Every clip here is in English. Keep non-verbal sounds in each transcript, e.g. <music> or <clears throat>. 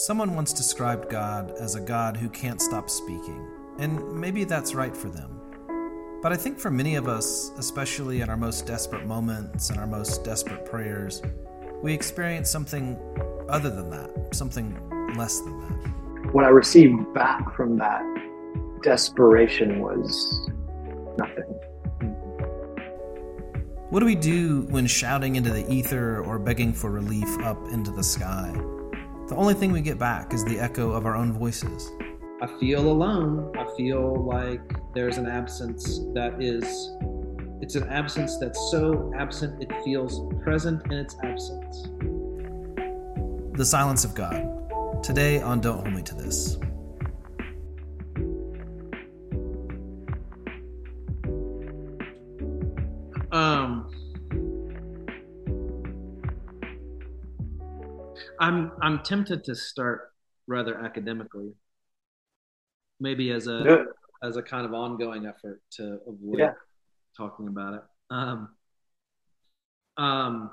Someone once described God as a God who can't stop speaking, and maybe that's right for them. But I think for many of us, especially in our most desperate moments and our most desperate prayers, we experience something other than that, something less than that. What I received back from that desperation was nothing. What do we do when shouting into the ether or begging for relief up into the sky? The only thing we get back is the echo of our own voices. I feel alone. I feel like there's an absence that is, it's an absence that's so absent it feels present in its absence. The Silence of God. Today on Don't Hold Me to This. I'm I'm tempted to start rather academically, maybe as a as a kind of ongoing effort to avoid Yeah. talking about it. Um, um,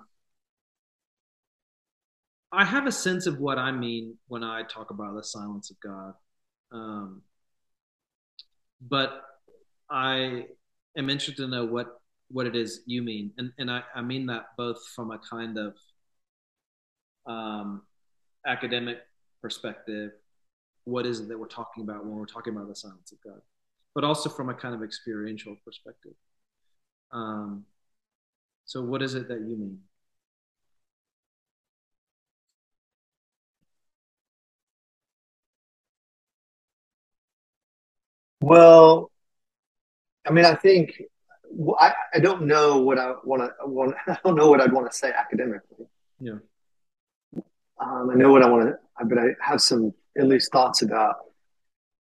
I have a sense of what I mean when I talk about the silence of God, um, but I am interested to know what what it is you mean, and and I, I mean that both from a kind of um, academic perspective, what is it that we're talking about when we're talking about the silence of God, but also from a kind of experiential perspective. Um, so, what is it that you mean? Well, I mean, I think I, I don't know what I want to want. I don't know what I'd want to say academically. Yeah. Um, I know what I want to, but I have some at least thoughts about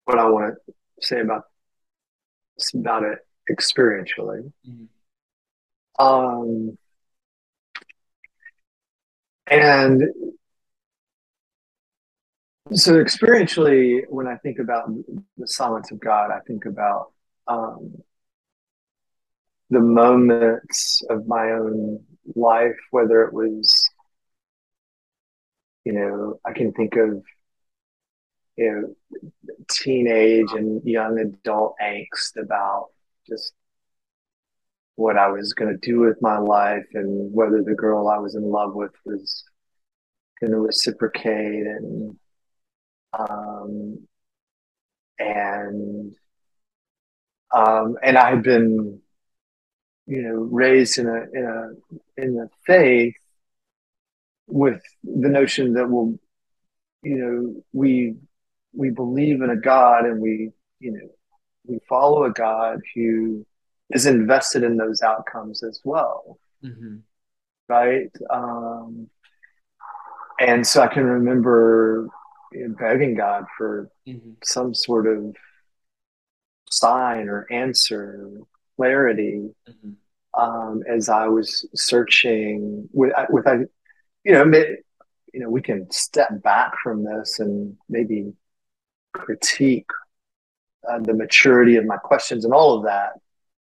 what I want to say about about it experientially. Mhm. Um, and so experientially, when I think about the silence of God, I think about um, the moments of my own life, whether it was, you know, I can think of, you know, teenage and young adult angst about just what I was going to do with my life and whether the girl I was in love with was going to reciprocate and um and um and I had been you know raised in a in a in the faith with the notion that well you know we we believe in a God and we you know we follow a God who is invested in those outcomes as well Mm-hmm. right? Um, and so I can remember begging God for Mm-hmm. some sort of sign or answer, clarity, Mm-hmm. um, as I was searching with, with, I, you know, may, you know, we can step back from this and maybe critique uh, the maturity of my questions and all of that.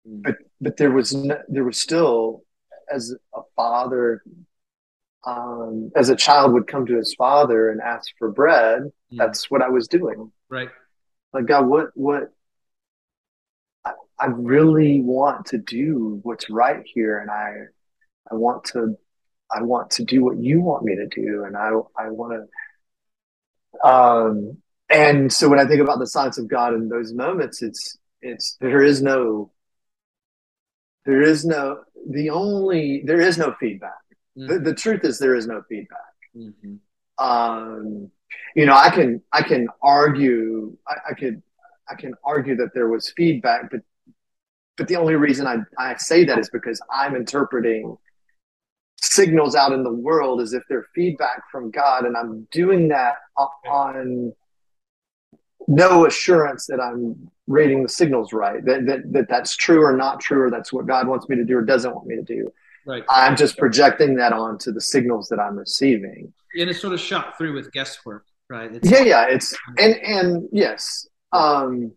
But but there was no, there was still as a father um, as a child would come to his father and ask for bread that's what i was doing right. like god what what I, I really want to do what's right here and i i want to i want to do what you want me to do and i i want to um and so when i think about the silence of god in those moments it's it's there is no there is no the only there is no feedback. The, the truth is there is no feedback. Mm-hmm. um, you know, I can I can argue I, I could I can argue that there was feedback, but but the only reason I, I say that is because I'm interpreting signals out in the world as if they're feedback from God, and I'm doing that on no assurance that I'm reading the signals right, that, that that that's true or not true, or that's what God wants me to do or doesn't want me to do. Right. I'm just projecting that onto the signals that I'm receiving. And it's sort of shot through with guesswork, right? It's, yeah yeah it's and and yes um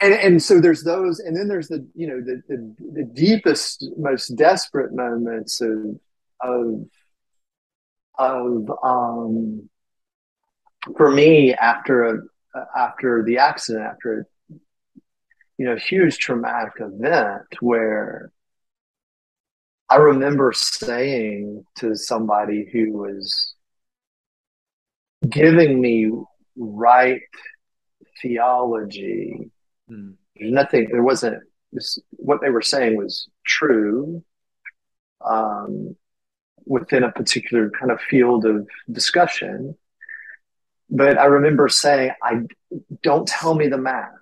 and and so there's those and then there's the you know the the, the deepest most desperate moments of of of um for me, after a, after the accident, after a, you know, huge traumatic event where I remember saying to somebody who was giving me right theology. Mm. There's nothing, there wasn't, this, what they were saying was true um, within a particular kind of field of discussion. But I remember saying, I don't tell me the math.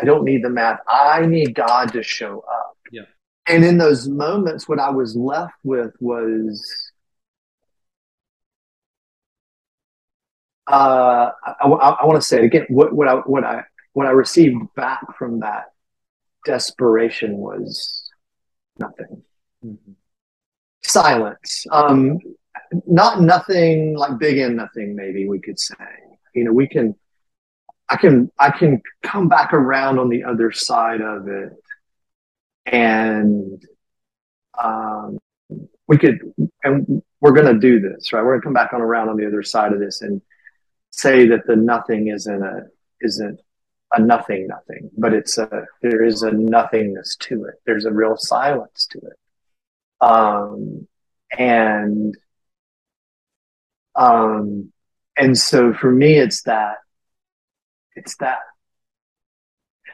I don't need the math. I need God to show up. Yeah. And in those moments, what I was left with was uh, I, I, I want to say it again. What, what I what I what I received back from that desperation was nothing. Mm-hmm. Silence. Um, not nothing like big and nothing. Maybe we could say. You know, we can. I can I can come back around on the other side of it, and um, we could, and we're going to do this, right? We're going to come back on around on the other side of this, and say that the nothing isn't a isn't a nothing nothing, but it's a there is a nothingness to it. There's a real silence to it. Um, and um, and so for me, it's that it's that.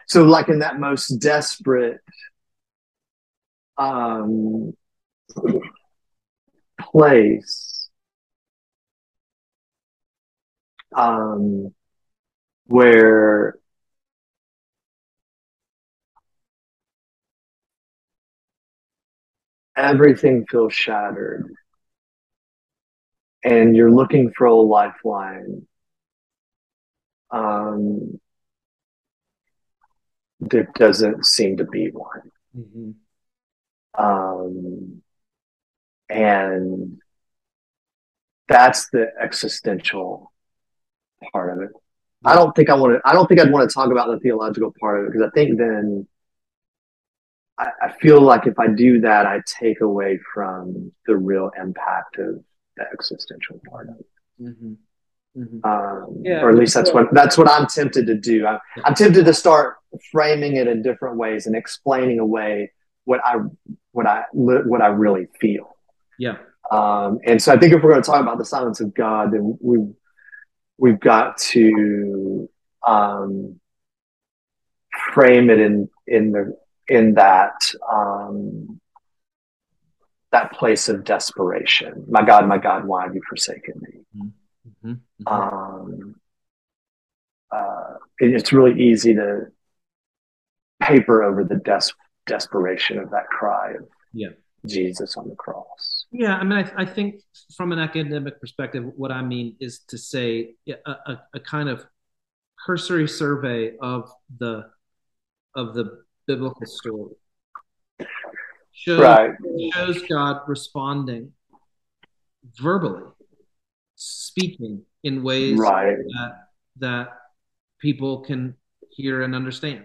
So, like in that most desperate um, place, um, where everything feels shattered and you're looking for a lifeline. Um, there doesn't seem to be one. Mm-hmm. Um, and that's the existential part of it. I don't think I want to. I don't think I'd want to talk about the theological part of it because I think then I, I, feel like if I do that, I take away from the real impact of the existential part of it. Mm-hmm. Mm-hmm. Um, yeah, or at least that's what that's what I'm tempted to do. I'm, I'm tempted to start framing it in different ways and explaining away what I what I what I really feel. Yeah. Um, and so I think if we're going to talk about the silence of God, then we we've got to um, frame it in in the in that um, that place of desperation. My God, my God, why have you forsaken me? Mm-hmm. Mm-hmm. Um, uh, it, it's really easy to paper over the des- desperation of that cry of yeah. Jesus on the cross. Yeah, I mean, I, I, think from an academic perspective, what I mean is to say a, a, a, kind of cursory survey of the of the biblical story shows, right. shows God responding verbally, speaking in ways right. that that people can hear and understand.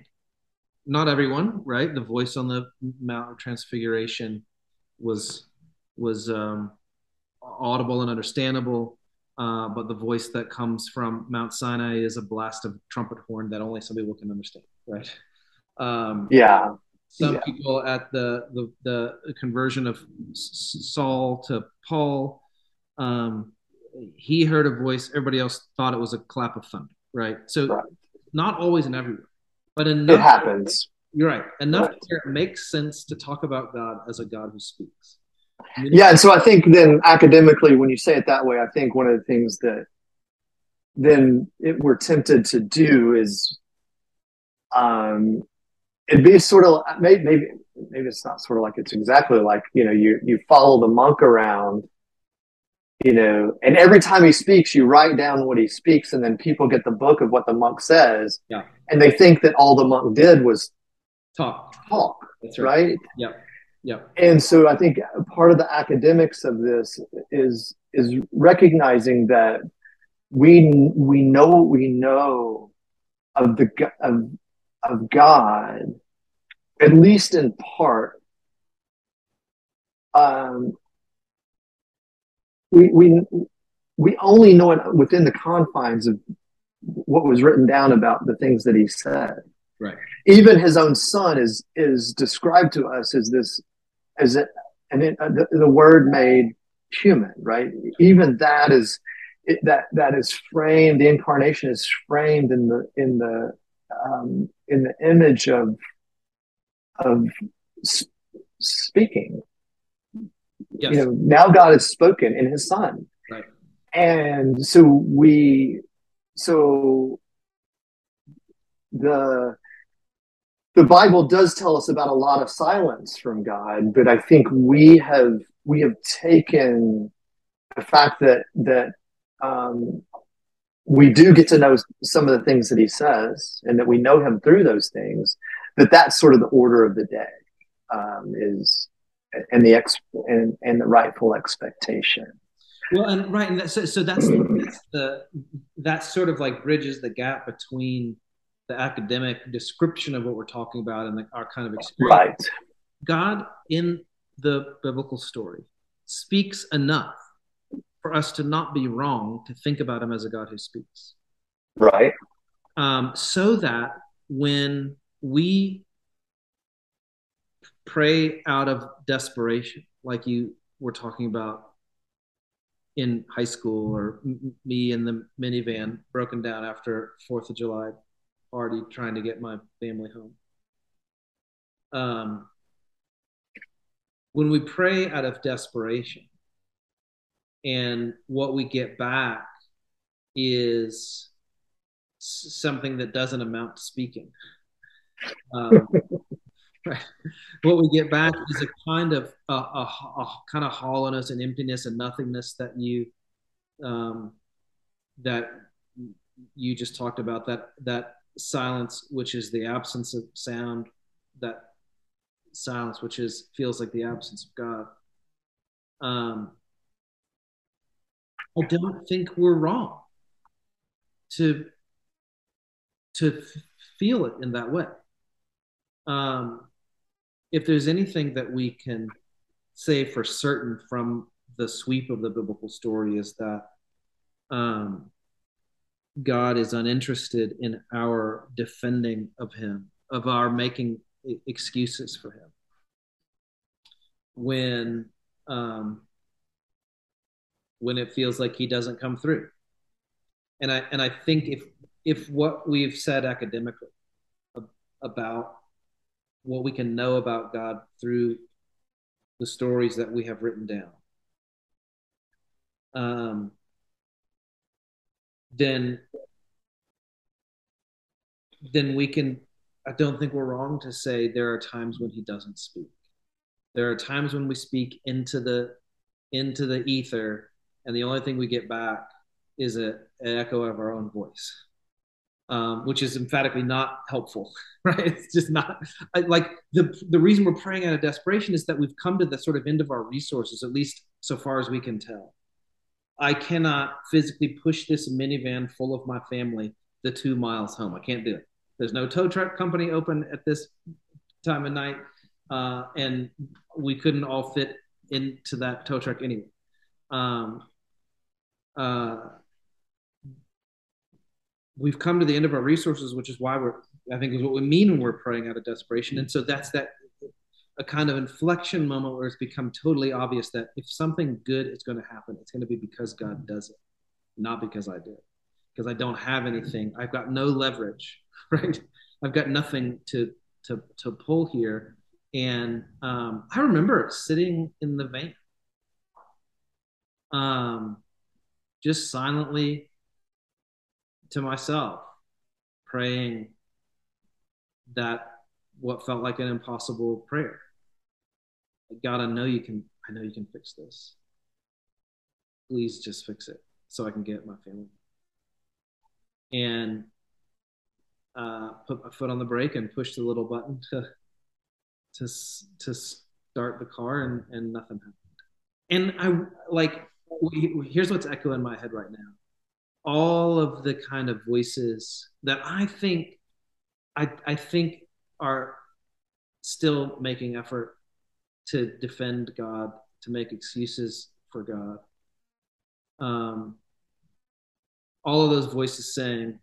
Not everyone, right? The voice on the Mount of Transfiguration was was um, audible and understandable. Uh, but the voice that comes from Mount Sinai is a blast of trumpet horn that only some people can understand, right? Um, yeah. Some yeah. people at the, the, the conversion of Saul to Paul, um, he heard a voice. Everybody else thought it was a clap of thunder, right? So right. not always and everywhere, but enough. It happens. You're right. Enough right. it makes sense to talk about God as a God who speaks. Yeah, and so I think then academically, when you say it that way, I think one of the things that then it, we're tempted to do is um, it'd be sort of maybe, maybe maybe it's not sort of like it's exactly like you know you you follow the monk around you know and every time he speaks you write down what he speaks and then people get the book of what the monk says. Yeah. and they think that all the monk did was talk. talk That's right. right? Yeah yeah and so i think part of the academics of this is is recognizing that we we know what we know of the of of God, at least in part, um, we, we, we only know it within the confines of what was written down about the things that he said. Right. Even his own son is is described to us as this as it and it, uh, the, the word made human, right? Even that is it, that that is framed. The incarnation is framed in the in the um, in the image of of speaking. Yes. You know, now God has spoken in His Son, right. and so we, so the the Bible does tell us about a lot of silence from God, but I think we have we have taken the fact that that um, we do get to know some of the things that He says, and that we know Him through those things. That that's sort of the order of the day um, is, and the ex and, and the rightful expectation. Well, and right, and that, so, so that's, that's the that sort of like bridges the gap between the academic description of what we're talking about and the, our kind of experience. Right. God in the biblical story speaks enough for us to not be wrong to think about him as a God who speaks. Right. Um, so that when we pray out of desperation, like you were talking about in high school, or m- me in the minivan broken down after Fourth of July party, trying to get my family home. Um, when we pray out of desperation, and what we get back is something that doesn't amount to speaking. Um. <laughs> What we get back is a kind of a, a, a, kind of hollowness and emptiness and nothingness that you um, that you just talked about that that silence which is the absence of sound that silence which is feels like the absence of god um, i don't think we're wrong to to feel it in that way um, if there's anything that we can say for certain from the sweep of the biblical story is that um, God is uninterested in our defending of Him, of our making excuses for Him. When um, when it feels like He doesn't come through, and I and I think if if what we've said academically about what we can know about God through the stories that we have written down. Um, then then we can I don't think we're wrong to say there are times when he doesn't speak. There are times when we speak into the into the ether and the only thing we get back is a, an echo of our own voice um, which is emphatically not helpful, <laughs> right? It's just not like the the reason we're praying out of desperation is that we've come to the sort of end of our resources, at least so far as we can tell. I cannot physically push this minivan full of my family the two miles home. I can't do it. There's no tow truck company open at this time of night, uh, and we couldn't all fit into that tow truck anyway. Um, uh, we've come to the end of our resources, which is why we're, I think, is what we mean when we're praying out of desperation. And so that's that a kind of inflection moment where it's become totally obvious that if something good is going to happen, it's going to be because God does it, not because I did. Because I don't have anything. I've got no leverage, <laughs> right? I've got nothing to to to pull here. And um, I remember sitting in the van, um, just silently to myself, praying that what felt like an impossible prayer. God, I know you can. I know you can fix this. Please just fix it so I can get my family. And uh, put my foot on the brake and push the little button to to to start the car, and and nothing happened. And I like here's what's echoing in my head right now all of the kind of voices that I think I, I think are still making effort to defend God, to make excuses for God. Um, all of those voices saying,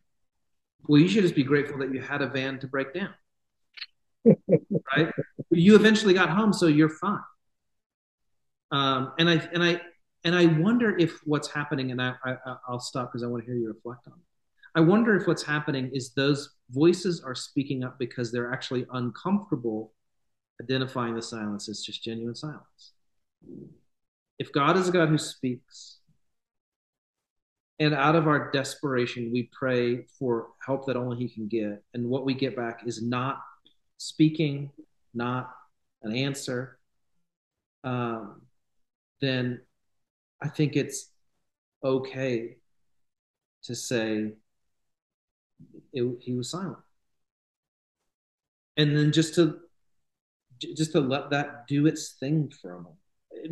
well, you should just be grateful that you had a van to break down. <laughs> right? You eventually got home, so you're fine. Um, and I and I and I wonder if what's happening, and I, I I'll stop because I want to hear you reflect on it. I wonder if what's happening is those voices are speaking up because they're actually uncomfortable identifying the silence as just genuine silence. If God is a God who speaks, and out of our desperation, we pray for help that only He can get, and what we get back is not speaking, not an answer, um, then I think it's okay to say it, he was silent, and then just to just to let that do its thing for a moment.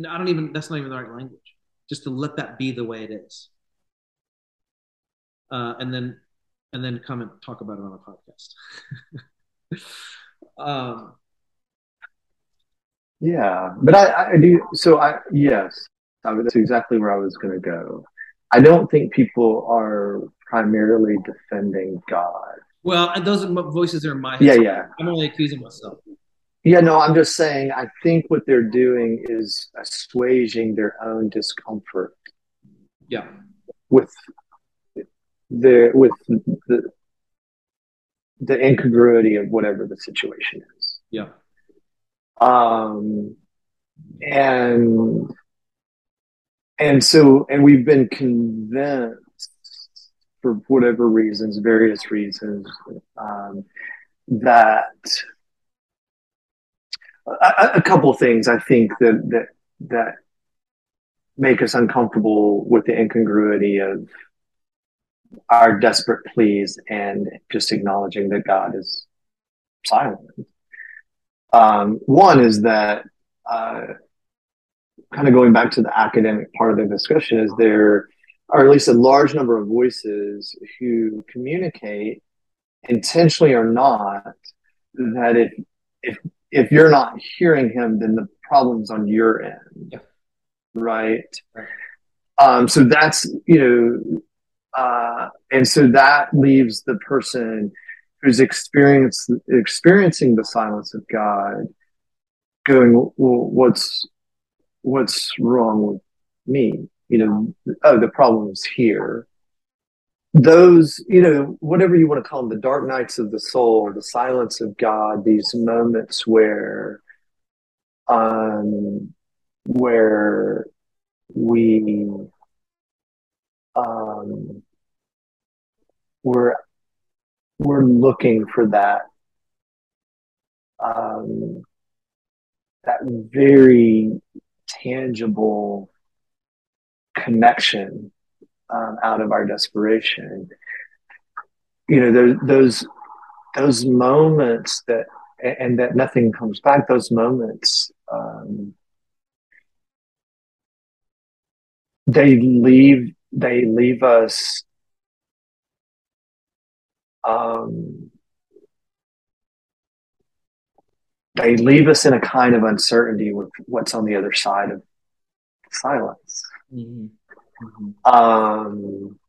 I don't even that's not even the right language. Just to let that be the way it is, uh, and then and then come and talk about it on a podcast. <laughs> um, yeah, but I, I do. So I yes, that's exactly where I was going to go. I don't think people are primarily defending God. Well, and those voices are in my head. Yeah, yeah. I'm only accusing myself. Yeah, no, I'm just saying. I think what they're doing is assuaging their own discomfort. Yeah. With the with the the incongruity of whatever the situation is. Yeah. Um, and and so and we've been convinced for whatever reasons, various reasons, um, that a, a couple things I think that that that make us uncomfortable with the incongruity of our desperate pleas and just acknowledging that God is silent. Um, one is that, uh, kind of going back to the academic part of the discussion, is there are at least a large number of voices who communicate intentionally or not that if if if you're not hearing him, then the problem's on your end, yeah. right? Um, so that's you know uh, and so that leaves the person who's experience, experiencing the silence of God going, well, what's, what's wrong with me? You know, oh, the problem is here. Those, you know, whatever you want to call them, the dark nights of the soul, the silence of God, these moments where, um, where we um, we're we're looking for that um, that very tangible connection um, out of our desperation. You know, there, those those moments that and that nothing comes back. Those moments um, they leave they leave us um, they leave us in a kind of uncertainty with what's on the other side of silence. Mm-hmm. Mm-hmm. Um,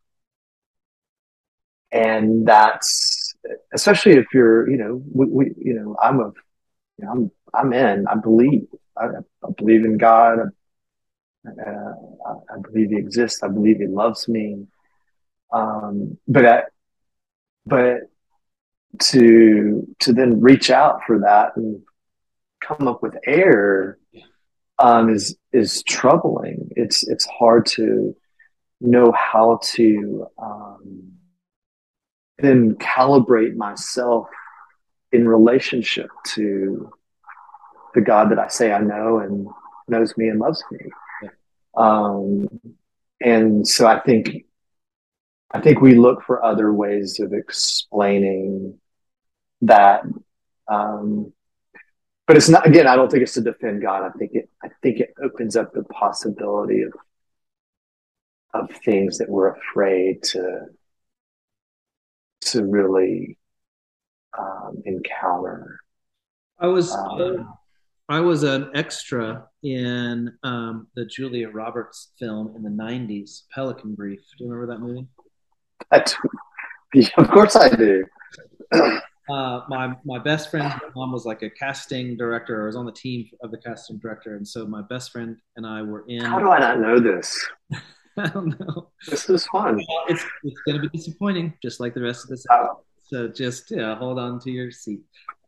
and that's especially if you're, you know, we, we you know, I'm a, you know, I'm, I'm in. I believe. I, I believe in God. Uh, I, believe He exists. I believe He loves me. Um, but I, but to to then reach out for that and come up with air um, is is troubling. It's it's hard to know how to um, then calibrate myself in relationship to the God that I say I know and knows me and loves me. Um, and so I think, I think we look for other ways of explaining that. Um, but it's not, again, I don't think it's to defend God. I think it, I think it opens up the possibility of, of things that we're afraid to, to really um, encounter. I was, um, I was an extra in um, the Julia Roberts film in the '90s, Pelican Brief. Do you remember that movie? <laughs> of course I do. <clears throat> uh, my my best friend's mom was like a casting director, I was on the team of the casting director, and so my best friend and I were in. How do I not know this? <laughs> I don't know. This is fun. It's it's going to be disappointing, just like the rest of this. Oh. So just yeah, hold on to your seat.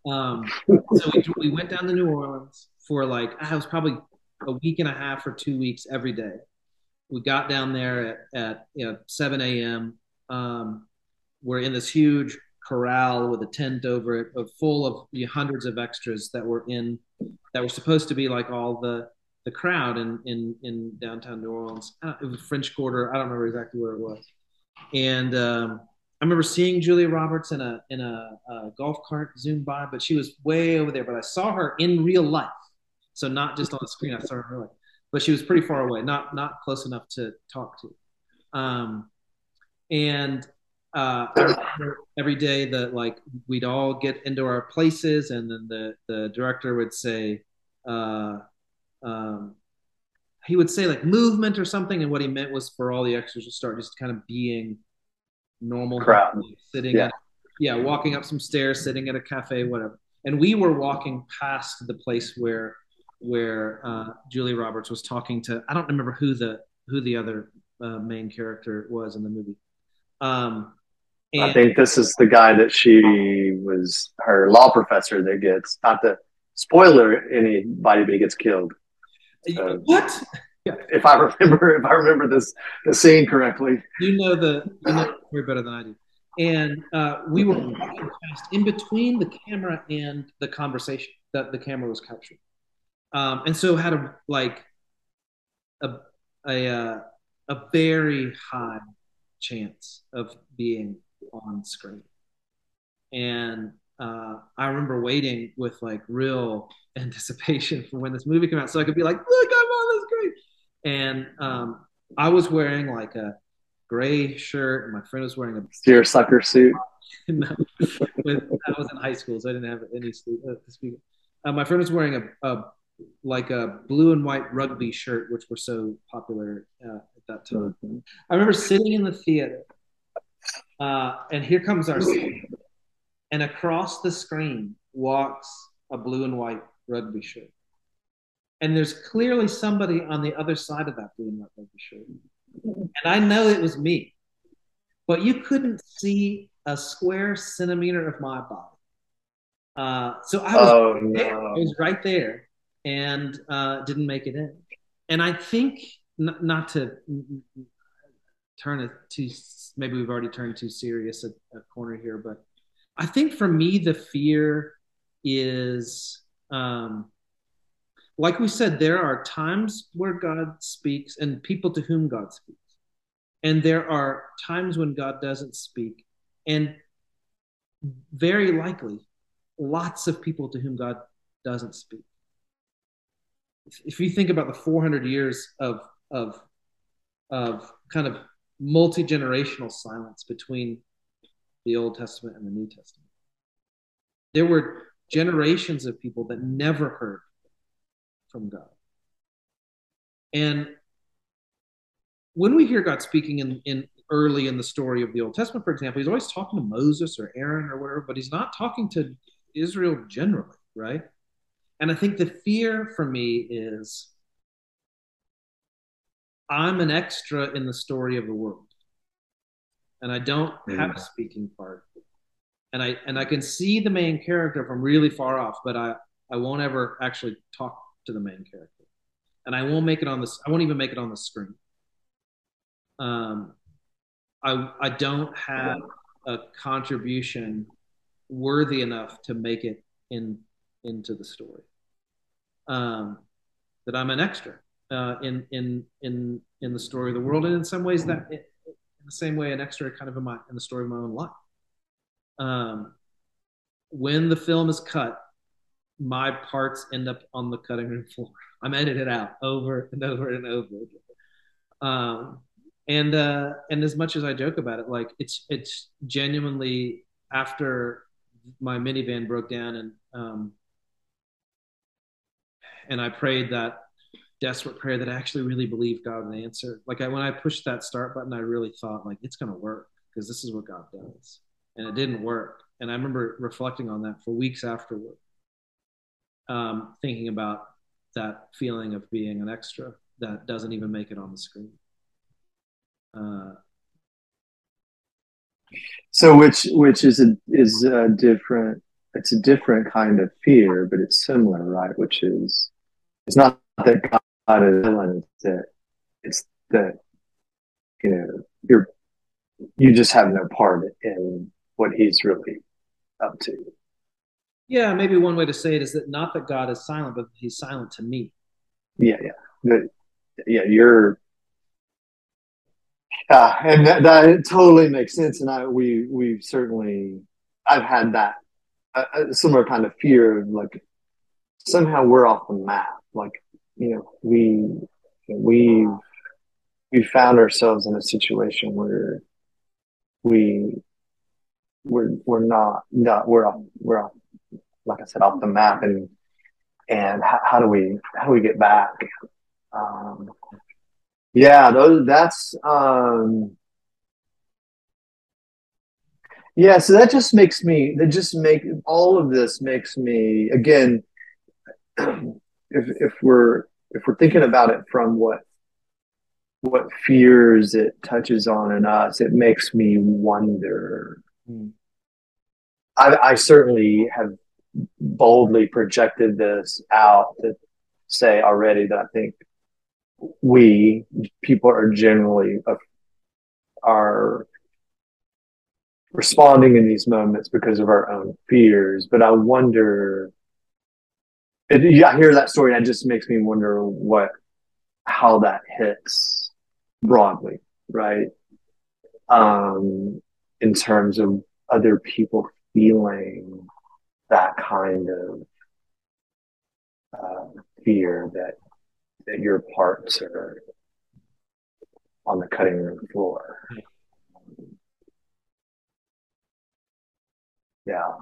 Um, so we, we went down to New Orleans for like I was probably a week and a half or two weeks every day. We got down there at, at you know 7 a.m. Um, we're in this huge corral with a tent over it, full of you know, hundreds of extras that were in that were supposed to be like all the the crowd in in in downtown New Orleans. it was French Quarter. I don't remember exactly where it was. And um, I remember seeing Julia Roberts in a in a, a, golf cart zoom by, but she was way over there. But I saw her in real life, so not just on the screen. I saw her in real life, but she was pretty far away, not not close enough to talk to. Um, and uh, every day that like we'd all get into our places, and then the the director would say, uh, um, he would say like movement or something, and what he meant was for all the extras to start just kind of being normal crowd, sitting, yeah, at, yeah, walking up some stairs, sitting at a cafe, whatever. And we were walking past the place where where uh, Julia Roberts was talking to. I don't remember who the who the other uh, main character was in the movie. Um, and, I think this is the guy that she was her law professor that gets not to spoiler anybody, but he gets killed. Uh, what? If I remember, if I remember this the scene correctly, you know the you know way better than I do. And uh, we were in between the camera and the conversation that the camera was capturing, um, and so had a like a a uh, a very high chance of being on screen. And uh, I remember waiting with like real <laughs> anticipation for when this movie came out, so I could be like, "Look, I'm on the screen." And um, I was wearing like a gray shirt, and my friend was wearing a seersucker suit. <laughs> no, with, I was in high school, so I didn't have any uh, speak. Uh, my friend was wearing a, a, like a blue and white rugby shirt, which were so popular uh, at that time. Mm-hmm. I remember sitting in the theater uh, and here comes our scene. And across the screen walks a blue and white rugby shirt. And there's clearly somebody on the other side of that blue and white rugby shirt. And I know it was me, but you couldn't see a square centimeter of my body. Uh, so I was, oh, no. I was right there and uh, didn't make it in. And I think, n- not to turn it too maybe we've already turned too serious a, a corner here but i think for me the fear is um, like we said there are times where god speaks and people to whom god speaks. And there are times when god doesn't speak and very likely lots of people to whom god doesn't speak. If you think about the 400 years of of of kind of multi generational silence between the Old Testament and the New Testament. There were generations of people that never heard from God. And when we hear God speaking in, in early in the story of the Old Testament, for example, he's always talking to Moses or Aaron or whatever, but he's not talking to Israel generally, right? And I think the fear for me is I'm an extra in the story of the world, and I don't have a speaking part. And I and I can see the main character from really far off, but I I won't ever actually talk to the main character, and I won't make it on this. I won't even make it on the screen. Um, I I don't have a contribution worthy enough to make it in into the story. Um, that I'm an extra uh, in in in in the story of the world, and in some ways that in the same way an extra kind of in my in the story of my own life. Um, when the film is cut, my parts end up on the cutting room floor. <laughs> I'm edited out over and over and over again. Um, and uh, and as much as I joke about it, like it's it's genuinely after my minivan broke down and um, and I prayed that desperate prayer that I actually really believe God would answer. Like I, when I pushed that start button, I really thought like it's going to work. because this is what God does. And it didn't work. And I remember reflecting on that for weeks afterward, um, thinking about that feeling of being an extra that doesn't even make it on the screen. Uh, so which which is a is a different it's a different kind of fear, but it's similar, right? Which is it's not that God is villain, it's that it's that you know you're you just have no part in what he's really up to. Yeah, maybe one way to say it is that not that God is silent, but he's silent to me. Yeah, yeah. But, yeah, you're yeah, and that, that totally makes sense. And I, we, we certainly, I've had that a, similar kind of fear of like somehow we're off the map. Like, you know, we, we, we found ourselves in a situation where we, we're, we're not, not, we're off, we're off, like I said, off the map. And, and how, how do we, how do we get back? Um, yeah, those that's um yeah, so that just makes me that just make all of this makes me again <clears throat> if if we're if we're thinking about it from what what fears it touches on in us, it makes me wonder. Mm. I, I certainly have boldly projected this out to say already that I think we people are generally uh, are responding in these moments because of our own fears but i wonder it, yeah, i hear that story and it just makes me wonder what how that hits broadly right um in terms of other people feeling that kind of uh, fear that that your parts are on the cutting room floor. Yeah.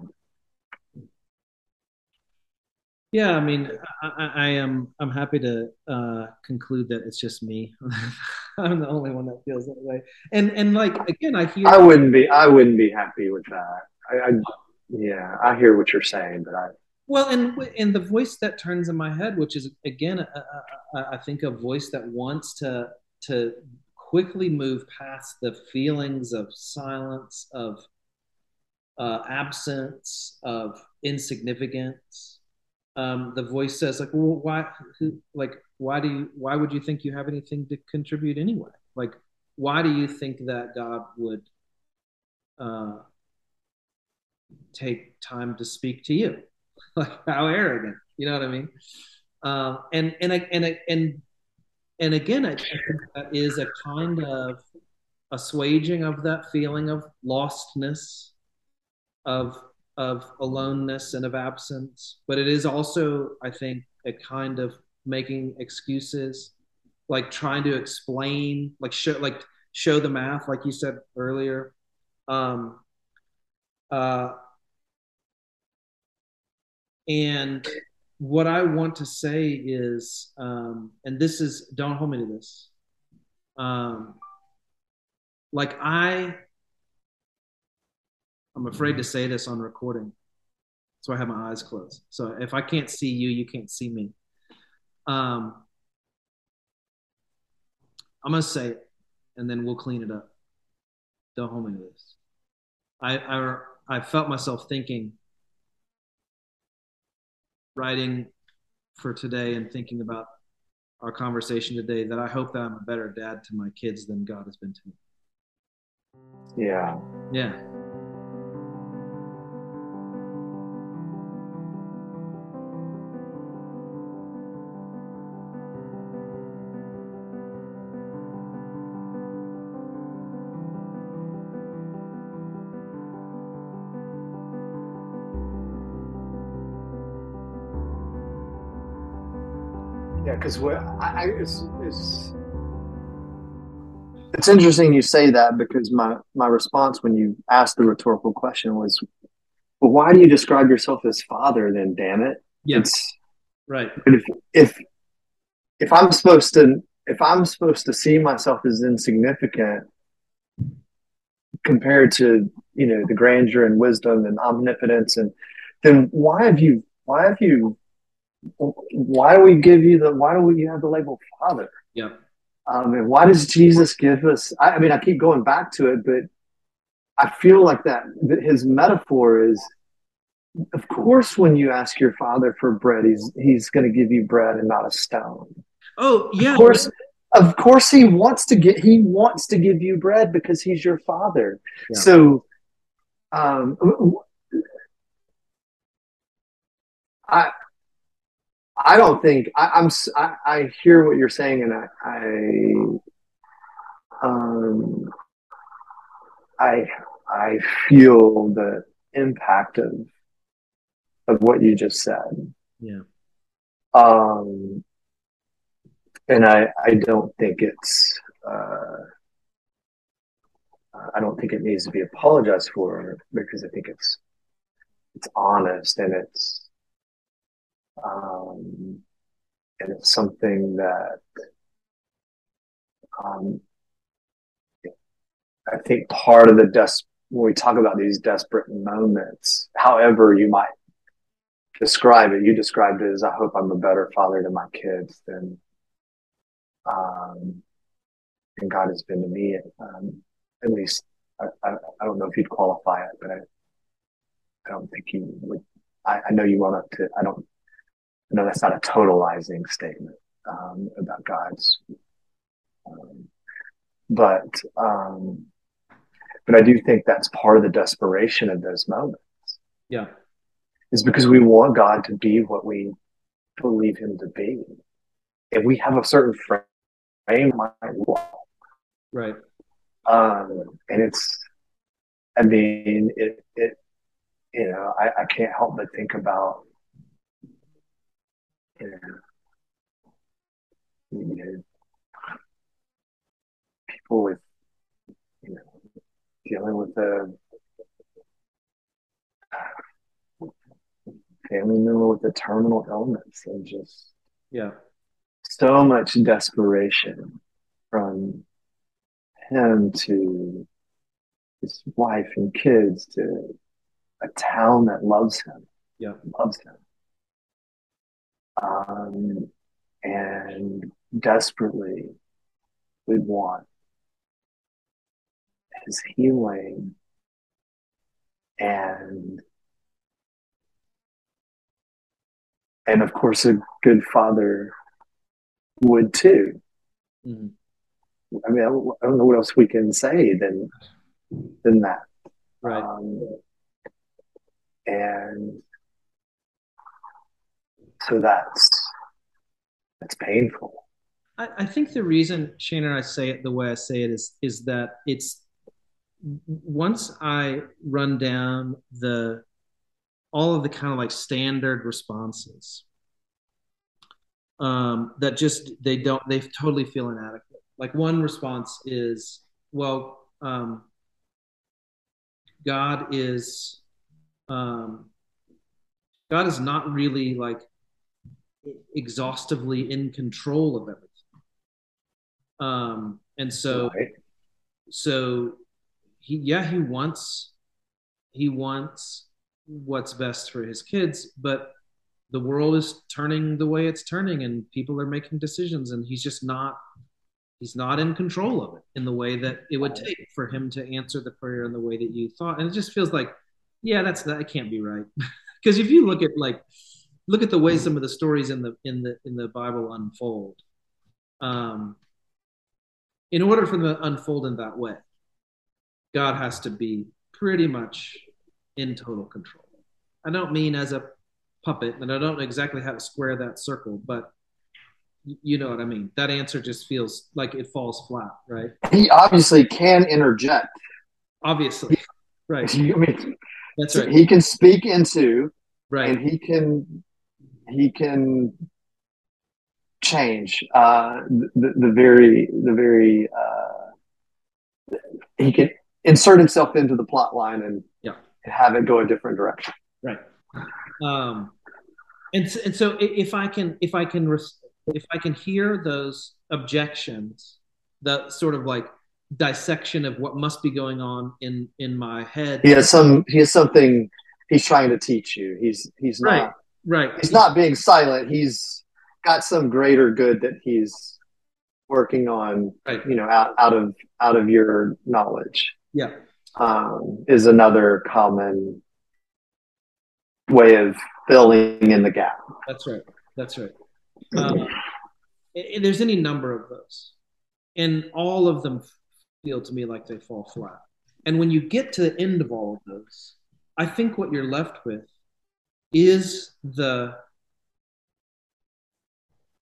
Yeah, I mean, I, I am. I'm happy to uh, conclude that it's just me. <laughs> I'm the only one that feels that way. And and like again, I hear. I wouldn't be. I wouldn't be happy with that. I, I yeah, I hear what you're saying, but I well, and and the voice that turns in my head, which is again, a, a, a, I think a voice that wants to to quickly move past the feelings of silence, of uh, absence, of insignificance. Um, the voice says, like, well, why, who, like, why do you, why would you think you have anything to contribute anyway? Like, why do you think that God would uh, take time to speak to you? <laughs> like how arrogant, you know what I mean? Um, and and and and and again, I think that is a kind of assuaging of that feeling of lostness, of of aloneness and of absence. But it is also, I think, a kind of making excuses, like trying to explain, like show, like show the math, like you said earlier. Um, uh, and what I want to say is, um, and this is, don't hold me to this. Um, like I, I'm afraid to say this on recording, so I have my eyes closed. So if I can't see you, you can't see me. Um, I'm gonna say it, and then we'll clean it up. Don't hold me to this. I I, I felt myself thinking writing for today and thinking about our conversation today that I hope that I'm a better dad to my kids than God has been to me. Yeah. Yeah. Because what I, it's, it's it's interesting you say that because my my response when you asked the rhetorical question was, well, why do you describe yourself as father? Then, damn it, Yes, it's right. But if if if I'm supposed to if I'm supposed to see myself as insignificant compared to you know the grandeur and wisdom and omnipotence and then why have you why have you why do we give you the why do we you have the label father? Yeah. Um, and why does jesus give us I, I mean i keep going back to it but i feel like that, that his metaphor is of course when you ask your father for bread he's he's going to give you bread and not a stone. Oh yeah. of course of course he wants to get he wants to give you bread because he's your father. Yeah. so um i i don't think I, i'm I, I hear what you're saying and i i um i i feel the impact of of what you just said. Yeah. Um and I, I don't think it's uh, I don't think it needs to be apologized for because I think it's it's honest and it's um, and it's something that um, I think part of the des- when we talk about these desperate moments, however you might describe it, you described it as I hope I'm a better father to my kids than um, and God has been to me. Um, at least I, I, I, don't know if you'd qualify it, but I, I don't think you would. I, I know you want to. I don't. Know that's not a totalizing statement um, about God's, um, but um, but I do think that's part of the desperation of those moments. Yeah, is because we want God to be what we believe Him to be, and we have a certain frame frame my wall. Right. Um, and it's, I mean, it, it, you know, I, I can't help but think about, know, you know, people with, you know, dealing with a family member with a terminal illness and just, yeah so much desperation from him to his wife and kids to a town that loves him. Yeah. Loves him. Um, and desperately we want his healing and and of course a good father would too. Mm-hmm. I mean, I don't know what else we can say than than that. Right. Um, and so that's that's painful. I, I think the reason Shane and I say it the way I say it is is that it's once I run down the all of the kind of like standard responses um, that just they don't they totally feel inadequate. Like one response is, well, um, God is um, God is not really like exhaustively in control of everything. Um, and so, right. so he, yeah, he wants, he wants what's best for his kids, but the world is turning the way it's turning and people are making decisions and he's just not he's not in control of it in the way that it would take for him to answer the prayer in the way that you thought and it just feels like yeah that's that can't be right <laughs> because if you look at like look at the way some of the stories in the in the in the bible unfold um in order for them to unfold in that way god has to be pretty much in total control i don't mean as a puppet, and I don't know exactly how to square that circle, but you know what I mean. That answer just feels like it falls flat, right? He obviously can interject. Obviously, <laughs> right. I mean, that's right. He can speak into, right, and he can he can change uh, the, the very the very uh, he can insert himself into the plot line and yeah. have it go a different direction. Right. Um, and and so if I can if I can if I can hear those objections, that sort of like dissection of what must be going on in in my head. He has some. He has something. He's trying to teach you. He's he's right, not. Right. He's not being silent. He's got some greater good that he's working on. Right. You know, out out of out of your knowledge. Yeah. Um, is another common way of filling in the gap. That's right. That's right. Um, and there's any number of those, and all of them feel to me like they fall flat. And when you get to the end of all of those, I think what you're left with is the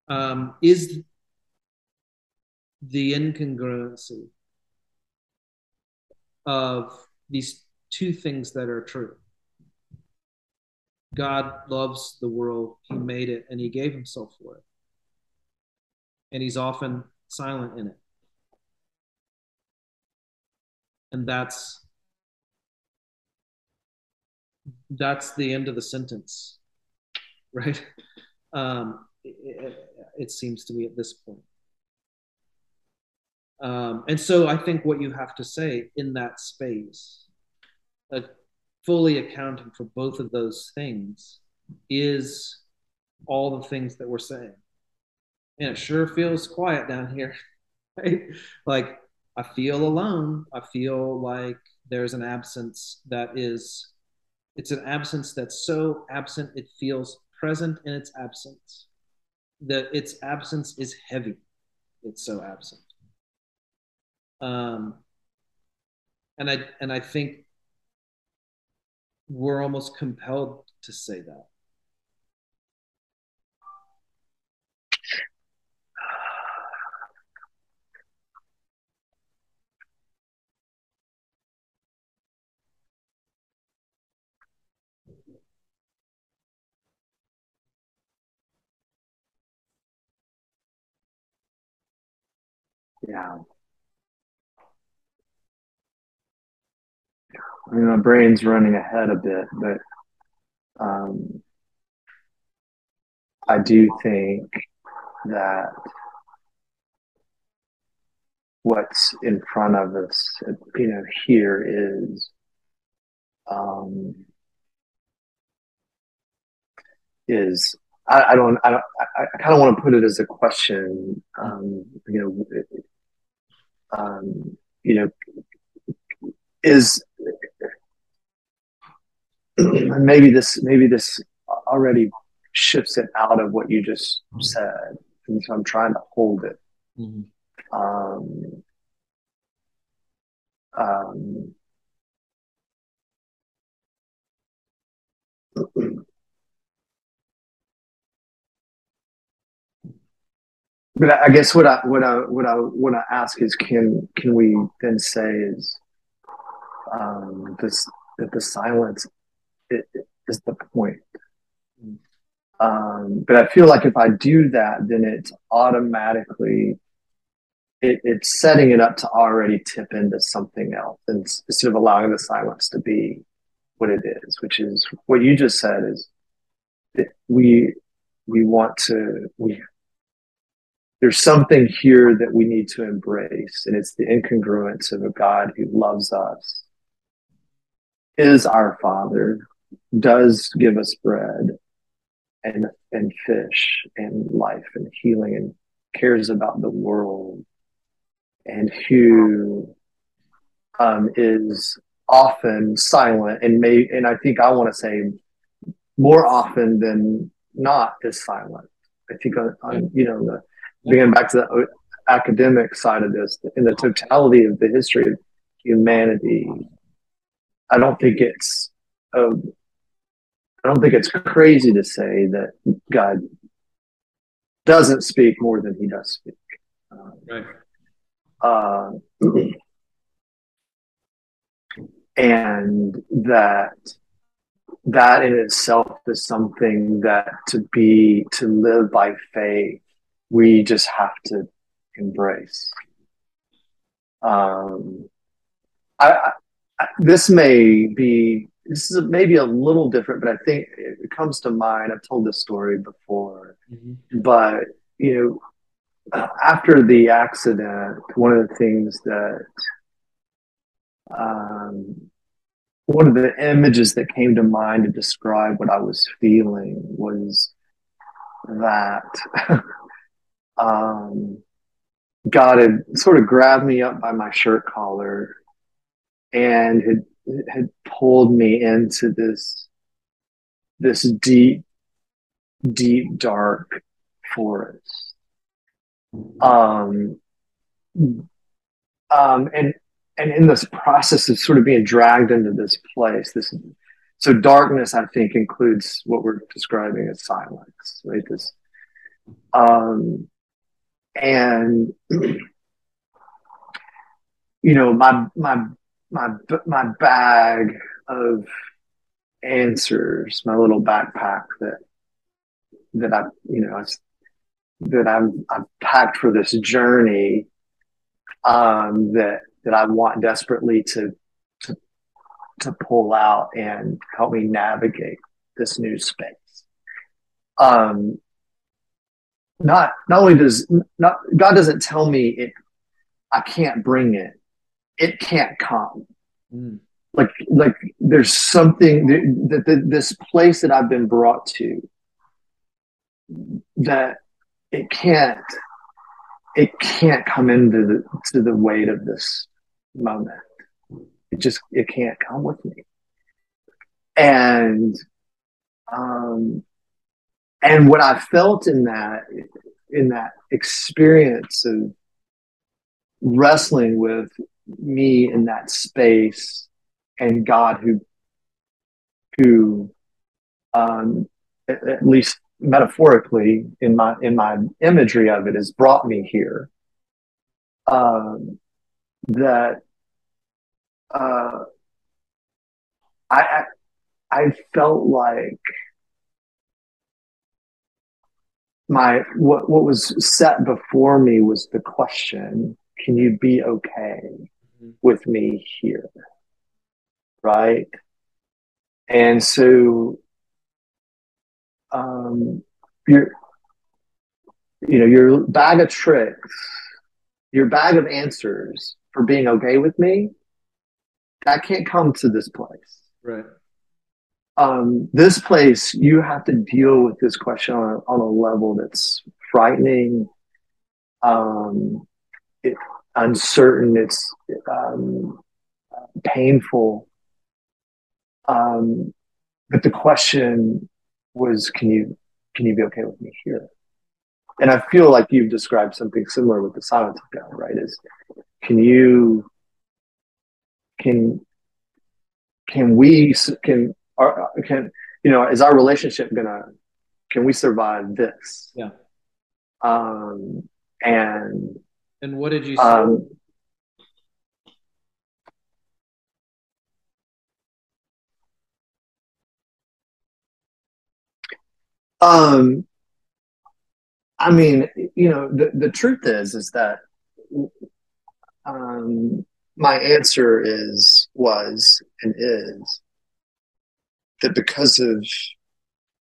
um, is the incongruency of these two things that are true. God loves the world, He made it, and He gave Himself for it. And He's often silent in it. And that's that's the end of the sentence, right? Um, it, it, seems to me at this point. Um, and so I think what you have to say in that space, uh, fully accounting for both of those things, is all the things that we're saying. And it sure feels quiet down here. <laughs> Right? Like I feel alone. I feel like there's an absence that is, it's an absence that's so absent, it feels present in its absence. That its absence is heavy. It's so absent. Um, and I and I think we're almost compelled to say that. Yeah. I mean, my brain's running ahead a bit, but um, I do think that what's in front of us, you know, here is um, is I, I, don't I don't I, I kind of want to put it as a question. Um, you know, um, you know, is <clears throat> maybe this maybe this already shifts it out of what you just said. And so i'm trying to hold it. Mm-hmm. um, um, <clears throat> but I guess what I what I what I want to ask is can can we then say is um, this that the silence it, it is the point. Um, but I feel like if I do that, then it's automatically it, it's setting it up to already tip into something else, and instead of allowing the silence to be what it is, which is what you just said is we we want to we there's something here that we need to embrace, and it's the incongruence of a God who loves us, is our Father, does give us bread and and fish and life and healing and cares about the world and who um, is often silent and may and I think I want to say more often than not is silent. I think on, on you know the again back to the academic side of this in the totality of the history of humanity. I don't think it's a I don't think it's crazy to say that God doesn't speak more than he does speak. Right. Uh, and that that in itself is something that to be to live by faith we just have to embrace um, I, I, this may be this is maybe a little different, but I think it comes to mind. I've told this story before, mm-hmm. but you know, after the accident, one of the things that um, one of the images that came to mind to describe what I was feeling was that <laughs> um, God had sort of grabbed me up by my shirt collar and had had pulled me into this this deep, deep, dark forest. Um, um, and and in this process of sort of being dragged into this place, this so darkness, I think, includes what we're describing as silence, right? This, um, and you know, my my my my bag of answers, my little backpack that that I, you know, that I'm I've packed for this journey um, that that I want desperately to to to pull out and help me navigate this new space. Um, not not only does not God doesn't tell me it, I can't bring it. It can't come. Mm. Like like there's something that, that this place that I've been brought to that it can't it can't come into the to the weight of this moment. It just it can't come with me. And um and what I felt in that in that experience of wrestling with me in that space and God who who um at, at least metaphorically in my in my imagery of it has brought me here um that uh, I, I I felt like my what what was set before me was the question: Can you be okay mm-hmm. with me here? Right, and so um, your you know your bag of tricks your bag of answers for being okay with me, that can't come to this place. Right. Um, this place, you have to deal with this question on a, on a level that's frightening, um, it, uncertain, it's um, painful. Um, but the question was, can you can you be okay with me here? and I feel like you've described something similar with the silence of God, right? Is can you can can we can our can you know is our relationship gonna can we survive this? Yeah. Um and and what did you um, um I mean, you know, the, the truth is, is that um, my answer is, was, and is that because of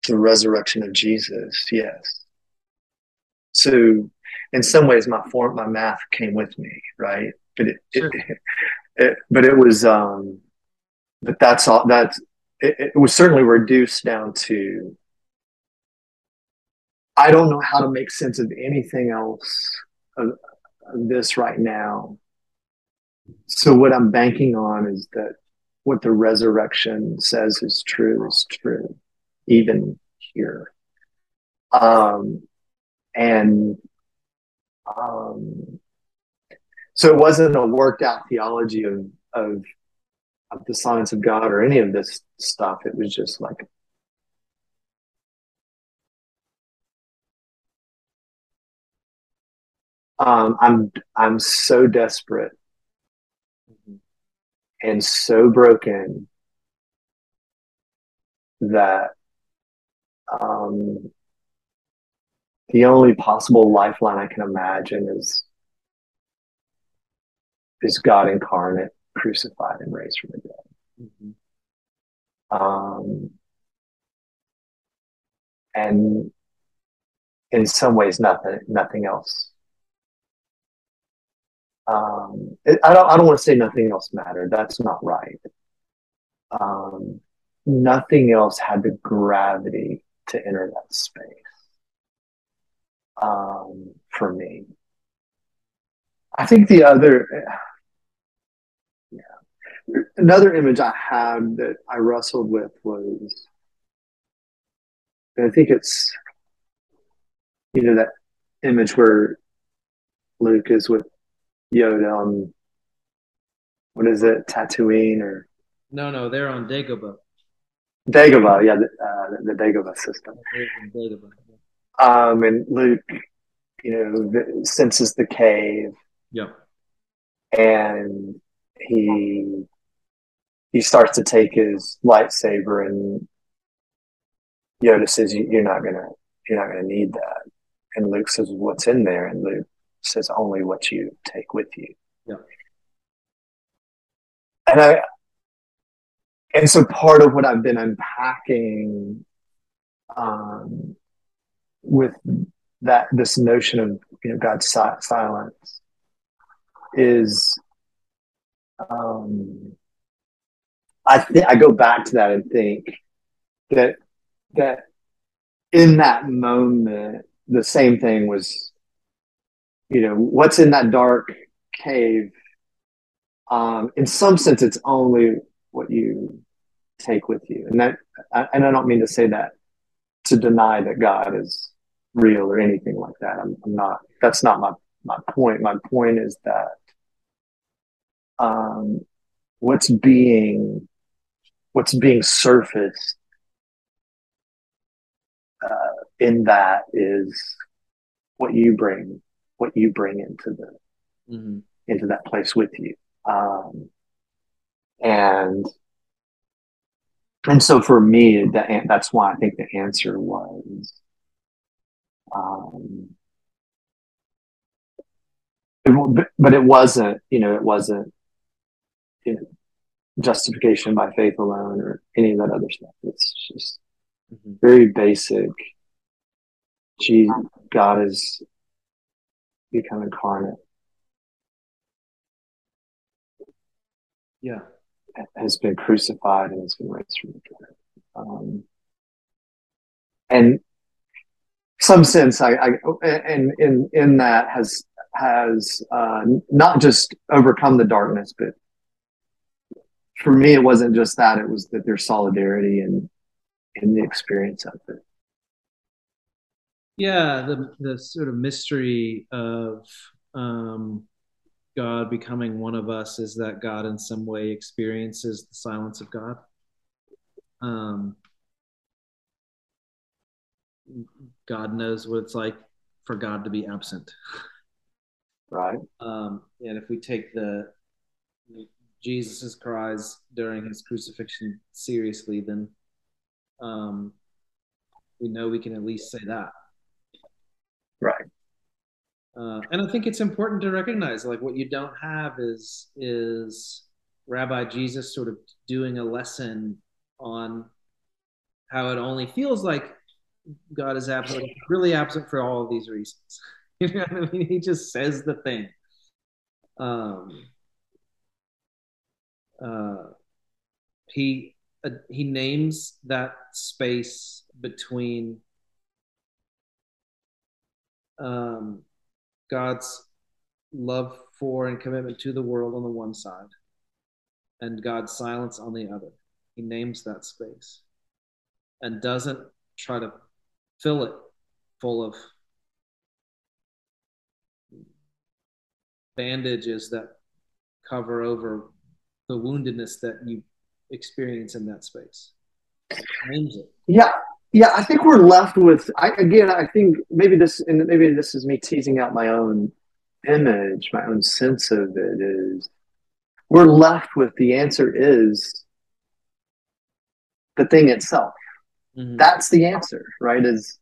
the resurrection of Jesus, yes. So, in some ways, my form, my math came with me, right? But it, sure. it, <laughs> it, but it was, um, but that's all. That it, it was certainly reduced down to I don't know how to make sense of anything else of, of this right now. So what I'm banking on is that what the resurrection says is true is true, even here. Um, and um, so it wasn't a worked out theology of, of of the science of God or any of this stuff. It was just like um, I'm I'm so desperate and so broken that um, the only possible lifeline I can imagine is is God incarnate, crucified, and raised from the dead. Mm-hmm. Um, and in some ways, nothing nothing else um, it, I don't I don't want to say nothing else mattered. That's not right. Um, nothing else had the gravity to enter that space um, for me. I think the other, yeah, another image I had that I wrestled with was, I think it's, you know, that image where Luke is with Yoda on, what is it, Tatooine or? No, no, they're on Dagobah. Dagobah, yeah, the, uh, the Dagobah system. Dagobah. Um, and Luke, you know, senses the cave. Yep. And he he starts to take his lightsaber, and Yoda says, "You're not gonna, you're not gonna need that." And Luke says, "What's in there?" And Luke says, "Only what you take with you." Yeah. And I, and so part of what I've been unpacking um, with that this notion of you know God's si- silence is um, I think I go back to that and think that that in that moment the same thing was you know what's in that dark cave um, in some sense it's only what you take with you and that and I don't mean to say that to deny that God is real or anything like that. I'm, I'm not. That's not my my point. My point is that um, what's being what's being surfaced uh, in that is what you bring what you bring into the mm-hmm. into that place with you um, and and so for me that that's why i think the answer was um, it, but it wasn't, you know, it wasn't you know, justification by faith alone or any of that other stuff. It's just mm-hmm. very basic. Jesus, God has become incarnate. Yeah. Has been crucified and has been raised from the dead. Um, and some sense I, I and in in that has has uh, not just overcome the darkness but for me it wasn't just that it was that there's solidarity and in, in the experience of it yeah the the sort of mystery of um, god becoming one of us is that god in some way experiences the silence of god um, God knows what it's like for God to be absent. Right. Um, and if we take the Jesus's cries during his crucifixion seriously, then um, we know we can at least say that. Uh, and I think it's important to recognize, like, what you don't have is is Rabbi Jesus sort of doing a lesson on how it only feels like God is absent, really absent for all of these reasons. <laughs> you know what I mean? He just says the thing. Um, uh, he uh, he names that space between um, God's love for and commitment to the world on the one side, and God's silence on the other. He names that space and doesn't try to fill it full of bandages that cover over the woundedness that you experience in that space. Yeah, yeah. I think we're left with. I, again, I think maybe this, and maybe this is me teasing out my own image, my own sense of it. Is we're left with the answer is the thing itself. Mm-hmm. That's the answer, right? Is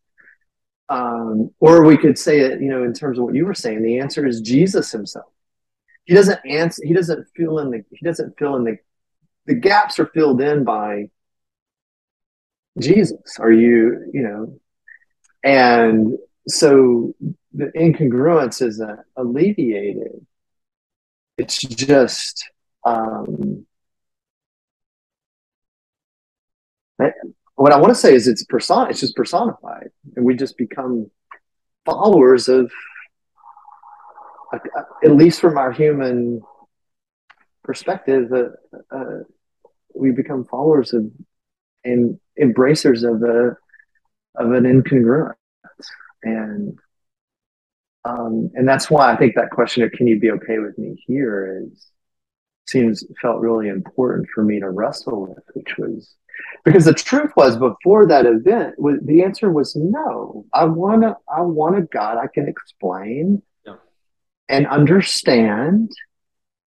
um, or we could say it, you know, in terms of what you were saying, the answer is Jesus himself. He doesn't answer. He doesn't fill in the. He doesn't fill in the. The gaps are filled in by Jesus. Are you, you know, and so the incongruence isn't alleviated it's just um, what I want to say is it's person it's just personified, and we just become followers of, at least from our human perspective, uh, uh, we become followers of and embracers of a of an incongruence, and um, and that's why I think that question of "Can you be okay with me here?" is seems felt really important for me to wrestle with, which was because the truth was before that event, the answer was no. I want to. I want a God I can explain yeah. and understand,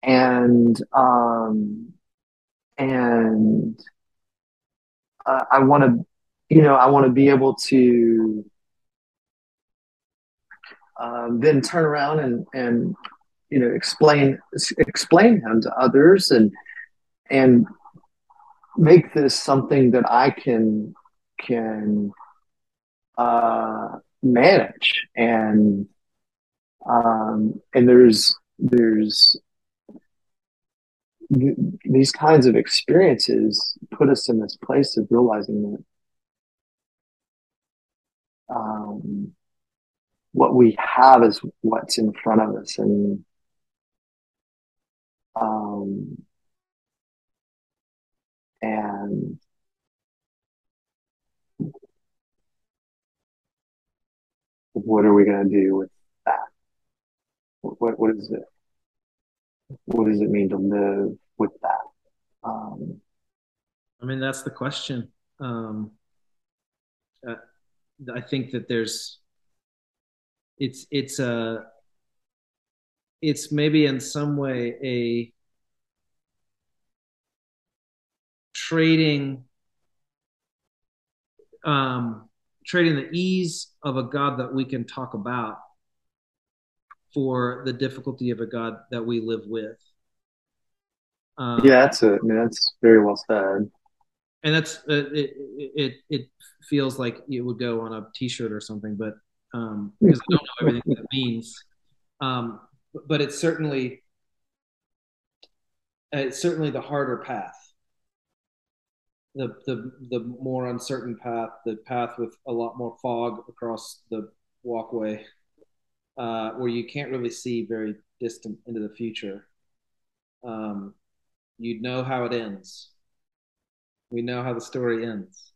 and um, and uh, I want to, you know, I want to be able to um, then turn around and and you know explain explain him to others and and make this something that I can can uh, manage. And um, and there's there's these kinds of experiences put us in this place of realizing that um, what we have is what's in front of us and um, and what are we going to do with that? What, what is it? What does it mean to live with that? Um, I mean, that's the question. Um, uh, I think that there's, it's, it's a, it's maybe in some way a trading um, trading the ease of a God that we can talk about for the difficulty of a God that we live with. Um, yeah, that's it. I mean, that's very well said. And that's uh, it, it. It feels like it would go on a T-shirt or something, but um, because I don't know everything that means. Um, but it's certainly it's certainly the harder path the the the more uncertain path, the path with a lot more fog across the walkway, uh, where you can't really see very distant into the future. Um, you'd know how it ends. We know how the story ends.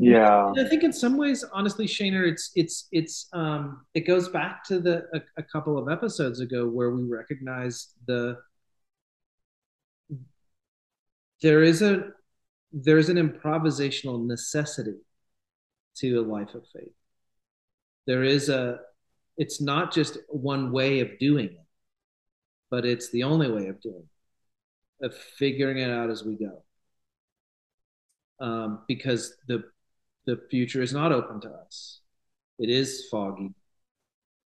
Yeah, and I think in some ways, honestly, Shaner, it's it's it's um, it goes back to the a, a couple of episodes ago where we recognized the there is a there's an improvisational necessity to a life of faith. There is a, it's not just one way of doing it, but it's the only way of doing it, of figuring it out as we go. Um, because the the future is not open to us. It is foggy,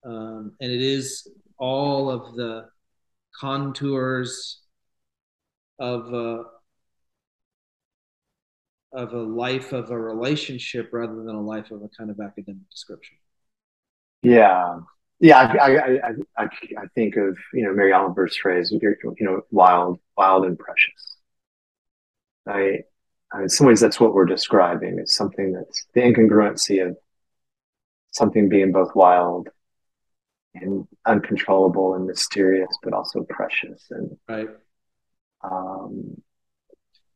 um, and it is all of the contours of uh, of a life of a relationship rather than a life of a kind of academic description. Yeah. Yeah, I, I, I, I, think of, you know, Mary Oliver's phrase, you know, wild, wild and precious. I, in some ways, that's what we're describing. It's something that's the incongruency of something being both wild and uncontrollable and mysterious, but also precious. And right. Um,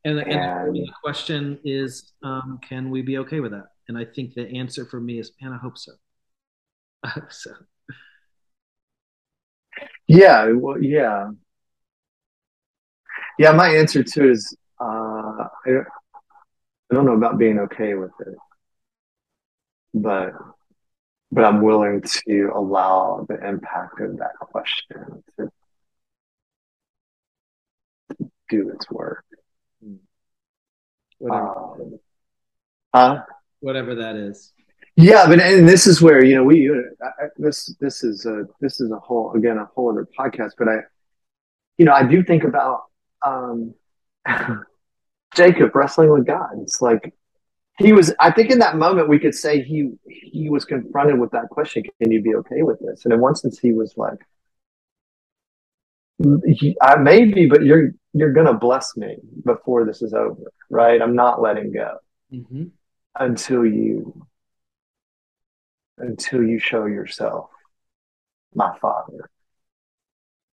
and, the, and, and the question is, um, can we be okay with that? And I think the answer for me is, man, I hope so. So. <laughs> Yeah, well, yeah, yeah. My answer to it is, uh, I, I don't know about being okay with it, but but I'm willing to allow the impact of that question to do its work. Whatever. Um, huh? Whatever that is. Yeah, but and this is where you know we I, this this is a this is a whole again a whole other podcast. But I, you know, I do think about um, <laughs> Jacob wrestling with God. It's like he was. I think in that moment we could say he he was confronted with that question: Can you be okay with this? And in one sense, he was like, I maybe, but you're you're gonna bless me before this is over, right? I'm not letting go mm-hmm. until you until you show yourself my father.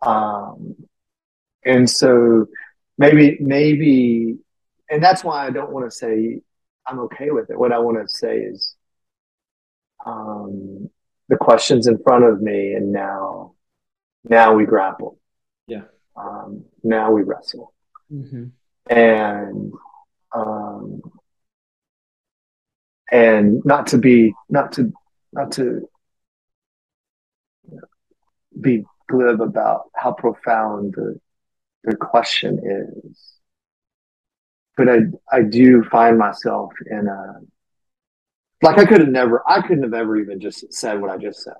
Um, and so maybe maybe, and that's why I don't want to say I'm okay with it. What I want to say is, um, the questions in front of me, and now, now we grapple yeah. Um, now we wrestle. Mm-hmm. And, um, and not to be, not to, not to be glib about how profound the, the question is. But I, I do find myself in a, like I could have never, I couldn't have ever even just said what I just said.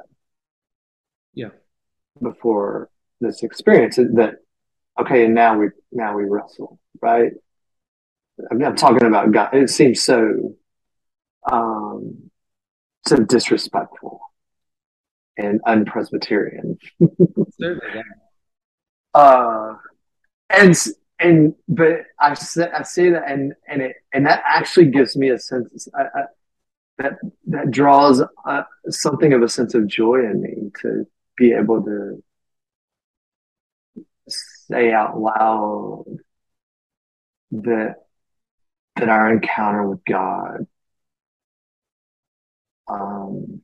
Yeah. Before this experience that okay, and now we now we wrestle, right? I'm, I'm talking about God. It seems so um, so disrespectful and unpresbyterian. uh, and and but I say I say that and and it and that actually gives me a sense I, I, that that draws uh, something of a sense of joy in me to be able to say out loud that that our encounter with God um,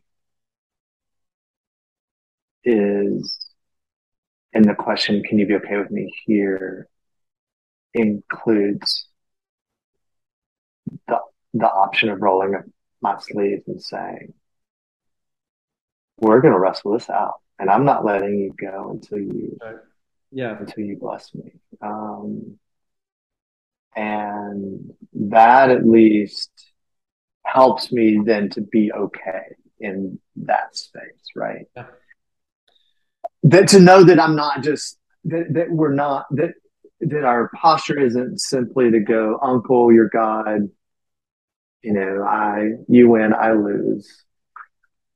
is, and the question, "Can you be okay with me here?" includes the the option of rolling up my sleeves and saying, "We're going to wrestle this out, and I'm not letting you go until you." Right yeah until you bless me um, and that at least helps me then to be okay in that space right yeah. that to know that i'm not just that, that we're not that that our posture isn't simply to go uncle you're god you know i you win i lose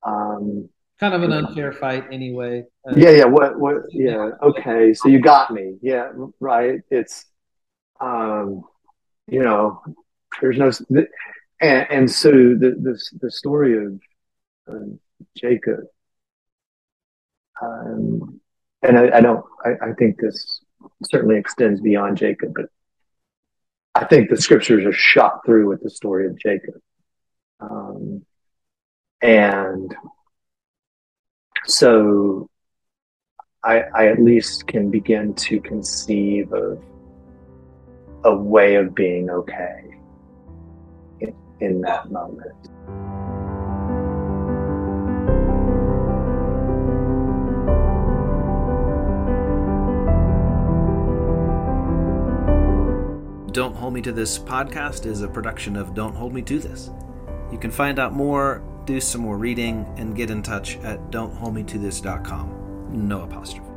um kind of an unfair fight anyway. Uh, yeah, yeah. What, what? Yeah. Okay. So you got me. Yeah. Right. It's, um, you know, there's no, and, and so the the the story of Jacob, um, and I, I don't, I, I think this certainly extends beyond Jacob, but I think the scriptures are shot through with the story of Jacob. Um, and so I, I at least can begin to conceive of a way of being okay in that moment. Don't Hold Me to This podcast is a production of Don't Hold Me to This. You can find out more do some more reading, and get in touch at dontholdmetothis.com. No apostrophe.